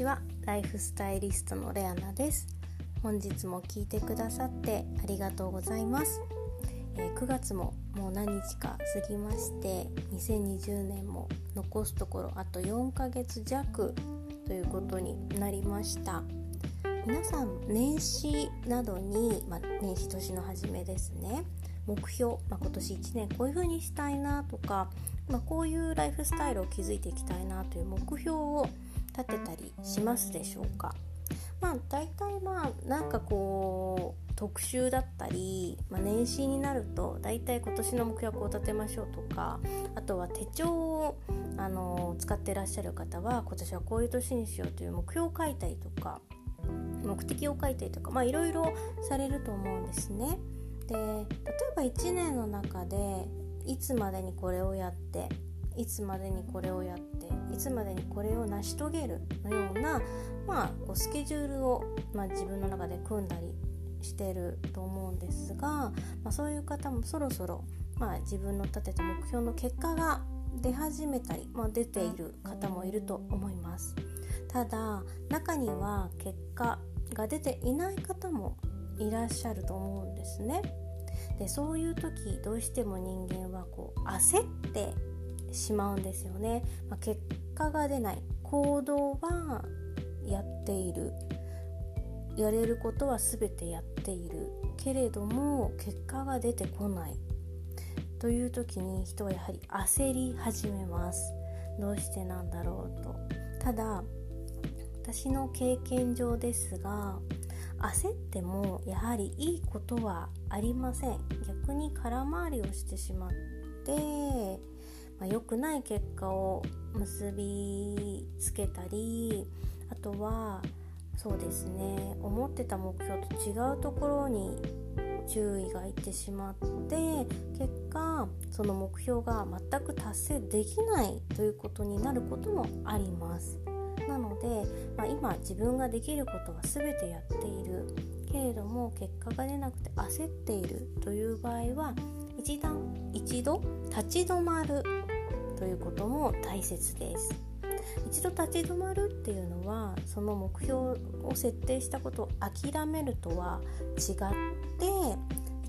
ちは。ライフスタイリストのレアナです。本日も聞いてくださってありがとうございます、えー、9月ももう何日か過ぎまして2020年も残すところあと4ヶ月弱ということになりました。皆さん年始などに、まあ、年始年の初めですね。目標、まあ、今年1年こういう風にしたいなとか、まあ、こういうライフスタイルを築いていきたいなという目標を立てたりしますでしょうか？まあ大体まあなんかこう特集だったり、まあ、年始になると大体今年の目標を立てましょうとかあとは手帳をあの使ってらっしゃる方は今年はこういう年にしようという目標を書いたりとか目的を書いたりとかいろいろされると思うんですね。で例えば1年の中でいつまでにこれをやっていつまでにこれをやっていつまでにこれを成し遂げるのような、まあ、こうスケジュールを、まあ、自分の中で組んだりしてると思うんですが、まあ、そういう方もそろそろ、まあ、自分の立てた目標の結果が出始めたり、まあ、出ている方もいると思います。ただ中には結果が出ていない方もいらっしゃると思うんですね。でそういう時どうしても人間はこう焦ってしまうんですよね、まあ、結果が出ない。行動はやっている。やれることは全てやっている。けれども結果が出てこない。という時に人はやはり焦り始めます。どうしてなんだろうと。ただ私の経験上ですが焦ってもやはりいいことはありません。逆に空回りをしてしまってまあ、良くない結果を結びつけたりあとはそうですね思ってた目標と違うところに注意がいってしまって結果その目標が全く達成できないということになることもあります。なので、まあ、今自分ができることは全てやっている。けれども結果が出なくて焦っているという場合は一段一度立ち止まるということも大切です一度立ち止まるっていうのはその目標を設定したことを諦めるとは違って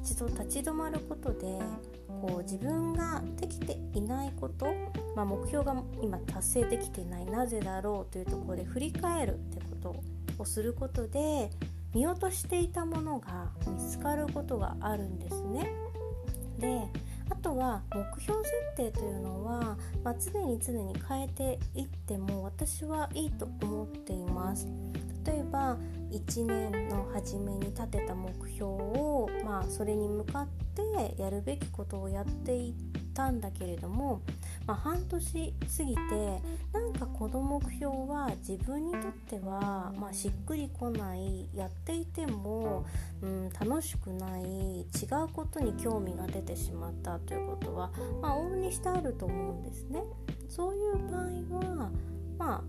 一度立ち止まることでこう自分ができていないこと、まあ、目標が今達成できていないなぜだろうというところで振り返るってことをすることで見落としていたものが見つかることがあるんですね。であとは目標設定というのは、まあ、常に常に変えていっても私はいいと思っています。例えば1年の初めに立てた目標を、まあ、それに向かってやるべきことをやっていったんだけれども、まあ、半年過ぎてなんかこの目標は自分にとっては、まあ、しっくりこないやっていても、うん、楽しくない違うことに興味が出てしまったということは、まあ、往々にしてあると思うんですね。そういう場合は、まあ、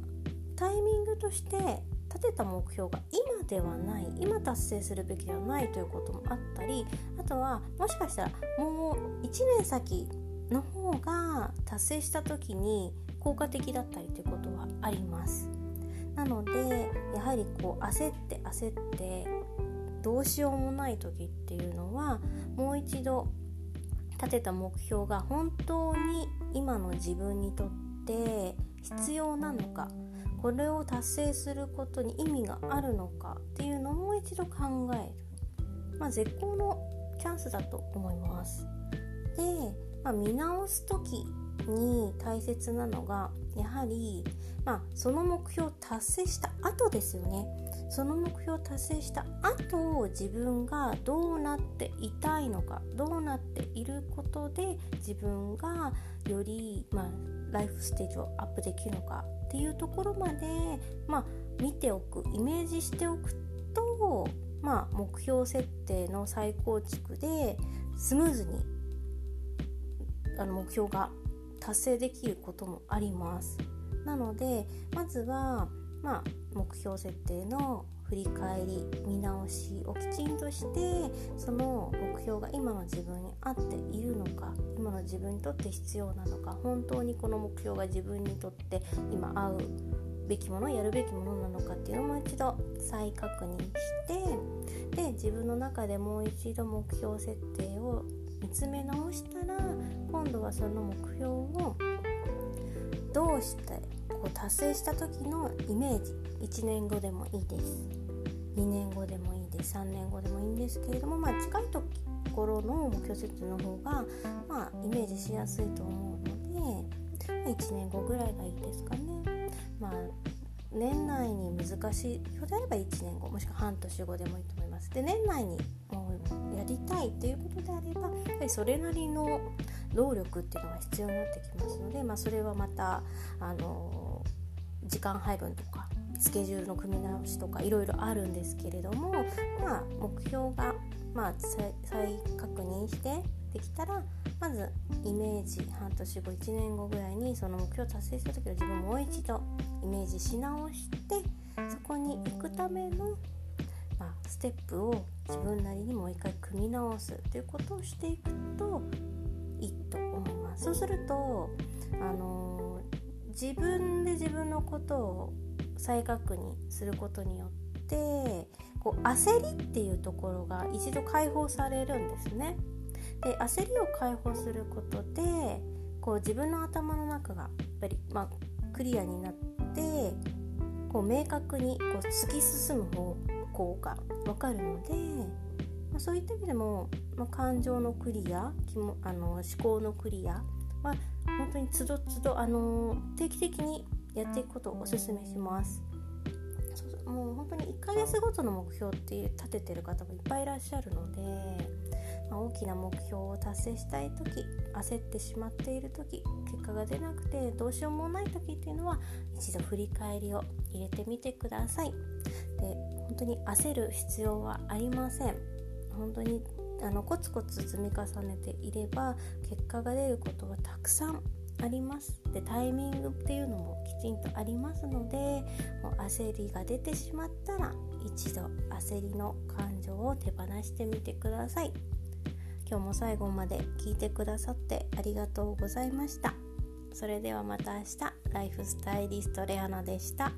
タイミングとして立てた目標が今ではない今達成するべきではないということもあったりあとはもしかしたらもう1年先の方が達成した時に効果的だったりということはあります。なのでやはりこう焦って焦ってどうしようもない時っていうのはもう一度立てた目標が本当に今の自分にとって必要なのかこれを達成することに意味があるのかっていうのをもう一度考える、まあ、絶好のチャンスだと思います。で、まあ、見直す時に大切なのがやはり、まあ、その目標を達成した後ですよね。その目標を達成した後自分がどうなっていたいのかどうなっていることで自分がより、まあ、ライフステージをアップできるのかっていうところまで、まあ、見ておくイメージしておくと、まあ、目標設定の再構築でスムーズにあの目標が達成できることもあります。なのでまずは、まあ、目標設定の振り返り見直しをきちんとしてその目標が今の自分に合っているのか今の自分にとって必要なのか本当にこの目標が自分にとって今合うべきものやるべきものなのかっていうのをもう一度再確認してで自分の中でもう一度目標設定を見つめ直したら今度はその目標をどうしてこう達成した時のイメージ。1年後でもいいです。2年後でもいいです。3年後でもいいんですけれども、まあ、近いところの目標設定の方が、まあ、イメージしやすいと思うので1年後ぐらいがいいですかね。まあ年内に難しいようであれば1年後もしくは半年後でもいいと思います。で年内にもうやりたいということであればやはりそれなりの労力っていうのが必要になってきますので、まあ、それはまたあの時間配分とかスケジュールの組み直しとかいろいろあるんですけれども、まあ、目標が、まあ、再確認してできたらまずイメージ半年後1年後ぐらいにその目標を達成した時は自分もう一度イメージし直してそこに行くための、まあ、ステップを自分なりにもう一回組み直すということをしていくといいと思います。そうするとあの自分で自分のことを再確認することによってこう焦りっていうところが一度解放されるんですね。で焦りを解放することでこう自分の頭の中がやっぱり、まあ、クリアになってこう明確にこう突き進む方向が分かるので、まあ、そういった意味でも、まあ、感情のクリアあの思考のクリアは本当につどつどあの定期的にやっていくことをおすすめします。もう本当に1ヶ月ごとの目標っていう立ててる方もいっぱいいらっしゃるので、大きな目標を達成したい時焦ってしまっている時結果が出なくてどうしようもない時っていうのは一度振り返りを入れてみてください。で本当に焦る必要はありません。本当にあのコツコツ積み重ねていれば結果が出ることはたくさんあります。でタイミングっていうのもきちんとありますのでもう焦りが出てしまったら一度焦りの感情を手放してみてください。今日も最後まで聞いてくださってありがとうございました。それではまた明日、ライフスタイリストレアナでした。